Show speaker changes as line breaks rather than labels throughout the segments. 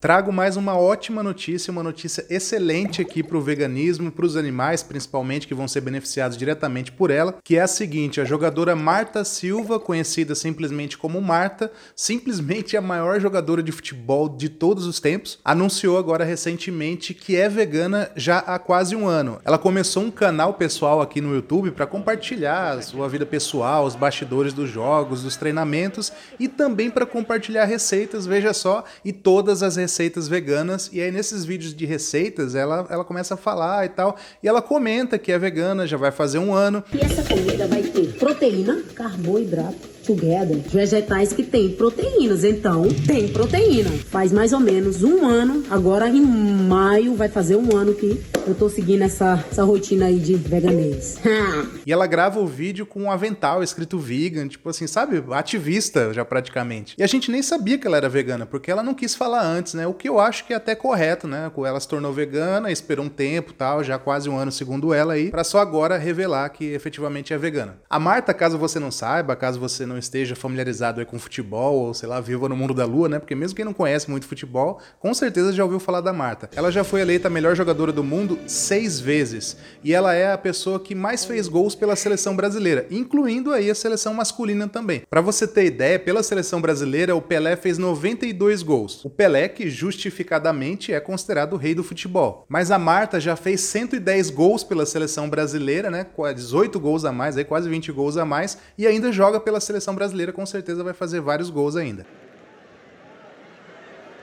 Trago mais uma ótima notícia, uma notícia excelente aqui para o veganismo, para os animais, principalmente, que vão ser beneficiados diretamente por ela, que é a seguinte: a jogadora Marta Silva, conhecida simplesmente como Marta, simplesmente a maior jogadora de futebol de todos os tempos, anunciou agora recentemente que é vegana já há quase um ano. Ela começou um canal pessoal aqui no YouTube para compartilhar sua vida pessoal, os bastidores dos jogos, dos treinamentos e também para compartilhar receitas, veja só, e todas as receitas receitas veganas, e aí nesses vídeos de receitas ela, ela começa a falar e tal, e ela comenta que é vegana, já vai fazer um ano.
E essa comida vai ter proteína, carboidrato, together, vegetais que tem proteínas. Então, tem proteína. Faz mais ou menos um ano, agora em maio vai fazer um ano que eu tô seguindo essa, essa rotina aí de veganês.
e ela grava o vídeo com um avental escrito vegan, tipo assim, sabe? Ativista já praticamente. E a gente nem sabia que ela era vegana, porque ela não quis falar antes, né? O que eu acho que é até correto, né? Ela se tornou vegana, esperou um tempo tal, já quase um ano segundo ela aí, para só agora revelar que efetivamente é vegana. A Marta, caso você não saiba, caso você não esteja familiarizado com futebol ou sei lá, viva no mundo da lua, né? Porque mesmo quem não conhece muito futebol, com certeza já ouviu falar da Marta. Ela já foi eleita a melhor jogadora do mundo seis vezes e ela é a pessoa que mais fez gols pela seleção brasileira, incluindo aí a seleção masculina também. Para você ter ideia, pela seleção brasileira o Pelé fez 92 gols. O Pelé que justificadamente é considerado o rei do futebol. Mas a Marta já fez 110 gols pela seleção brasileira, né? 18 gols a mais, aí quase 20 gols a mais e ainda joga pela seleção brasileira com certeza vai fazer vários gols ainda.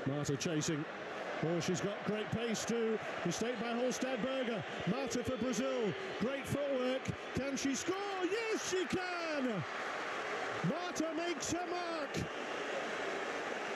Marta chasing. Oh, she's got great pace too. Mistake by Holstadberger. Marta for Brazil. Great footwork. Can she score? Yes, she can. Marta makes her mark.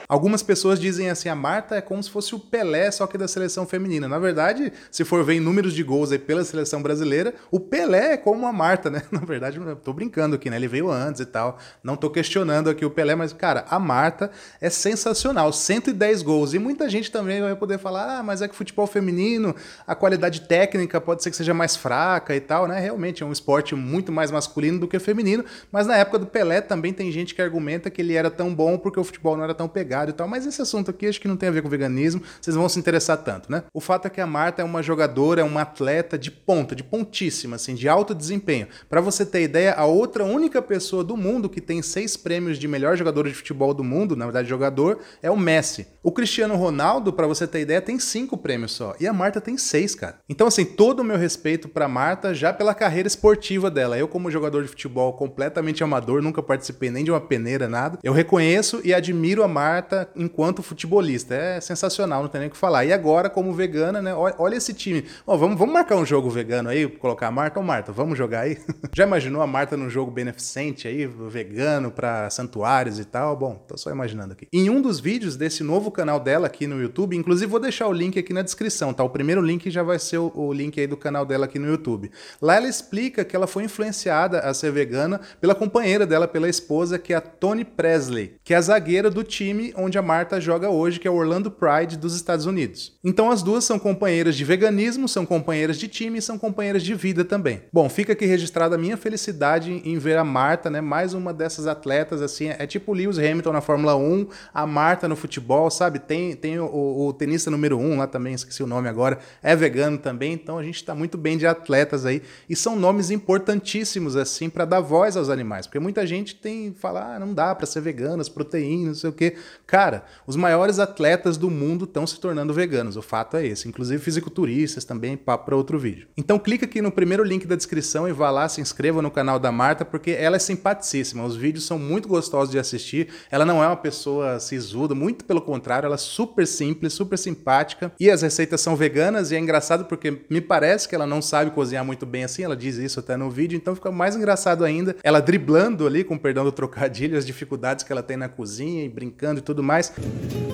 Algumas pessoas dizem assim, a Marta é como se fosse o Pelé, só que da seleção feminina. Na verdade, se for ver em números de gols aí pela seleção brasileira, o Pelé é como a Marta, né? Na verdade, eu tô brincando aqui, né? Ele veio antes e tal. Não tô questionando aqui o Pelé, mas, cara, a Marta é sensacional. 110 gols. E muita gente também vai poder falar, ah, mas é que futebol feminino, a qualidade técnica pode ser que seja mais fraca e tal, né? Realmente é um esporte muito mais masculino do que feminino. Mas na época do Pelé também tem gente que argumenta que ele era tão bom porque o futebol não era tão pegado e tal, mas esse assunto aqui acho que não tem a ver com veganismo, vocês vão se interessar tanto, né? O fato é que a Marta é uma jogadora, é uma atleta de ponta, de pontíssima, assim, de alto desempenho. Para você ter ideia, a outra única pessoa do mundo que tem seis prêmios de melhor jogador de futebol do mundo, na verdade jogador, é o Messi. O Cristiano Ronaldo, para você ter ideia, tem cinco prêmios só, e a Marta tem seis, cara. Então, assim, todo o meu respeito para Marta já pela carreira esportiva dela. Eu, como jogador de futebol completamente amador, nunca participei nem de uma peneira, nada. Eu reconheço e admiro a Marta Marta enquanto futebolista. É sensacional, não tem nem o que falar. E agora, como vegana, né? Olha esse time. Vamos, vamos marcar um jogo vegano aí, colocar a Marta. Ô, Marta, vamos jogar aí? Já imaginou a Marta num jogo beneficente aí, vegano, para santuários e tal? Bom, tô só imaginando aqui. Em um dos vídeos desse novo canal dela aqui no YouTube, inclusive vou deixar o link aqui na descrição, tá? O primeiro link já vai ser o, o link aí do canal dela aqui no YouTube. Lá ela explica que ela foi influenciada a ser vegana pela companheira dela, pela esposa, que é a Tony Presley, que é a zagueira do time onde a Marta joga hoje, que é o Orlando Pride dos Estados Unidos. Então as duas são companheiras de veganismo, são companheiras de time e são companheiras de vida também. Bom, fica aqui registrada a minha felicidade em ver a Marta, né, mais uma dessas atletas assim, é tipo Lewis Hamilton na Fórmula 1, a Marta no futebol, sabe? Tem tem o, o tenista número 1 lá também, esqueci o nome agora, é vegano também, então a gente está muito bem de atletas aí e são nomes importantíssimos assim para dar voz aos animais, porque muita gente tem falar, ah, não dá para ser vegano, as proteínas, não sei o quê. Cara, os maiores atletas do mundo estão se tornando veganos. O fato é esse. Inclusive fisiculturistas também, papo para outro vídeo. Então clica aqui no primeiro link da descrição e vá lá, se inscreva no canal da Marta, porque ela é simpaticíssima. Os vídeos são muito gostosos de assistir. Ela não é uma pessoa sisuda, muito pelo contrário, ela é super simples, super simpática. E as receitas são veganas e é engraçado porque me parece que ela não sabe cozinhar muito bem assim, ela diz isso até no vídeo, então fica mais engraçado ainda. Ela driblando ali, com perdão do trocadilho, as dificuldades que ela tem na cozinha e brincando e tudo mais.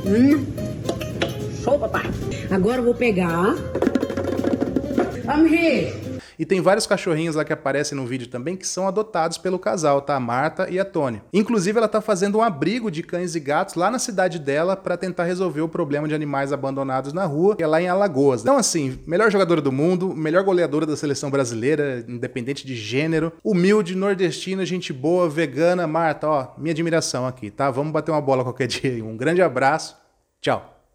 Hum.
Show, papai. Agora eu vou pegar. Here.
E tem vários cachorrinhos lá que aparecem no vídeo também que são adotados pelo casal, tá? A Marta e a Tony. Inclusive, ela tá fazendo um abrigo de cães e gatos lá na cidade dela para tentar resolver o problema de animais abandonados na rua, que é lá em Alagoas. Então, assim, melhor jogadora do mundo, melhor goleadora da seleção brasileira, independente de gênero, humilde, nordestina, gente boa, vegana. Marta, ó, minha admiração aqui, tá? Vamos bater uma bola qualquer dia. Um grande abraço. Tchau.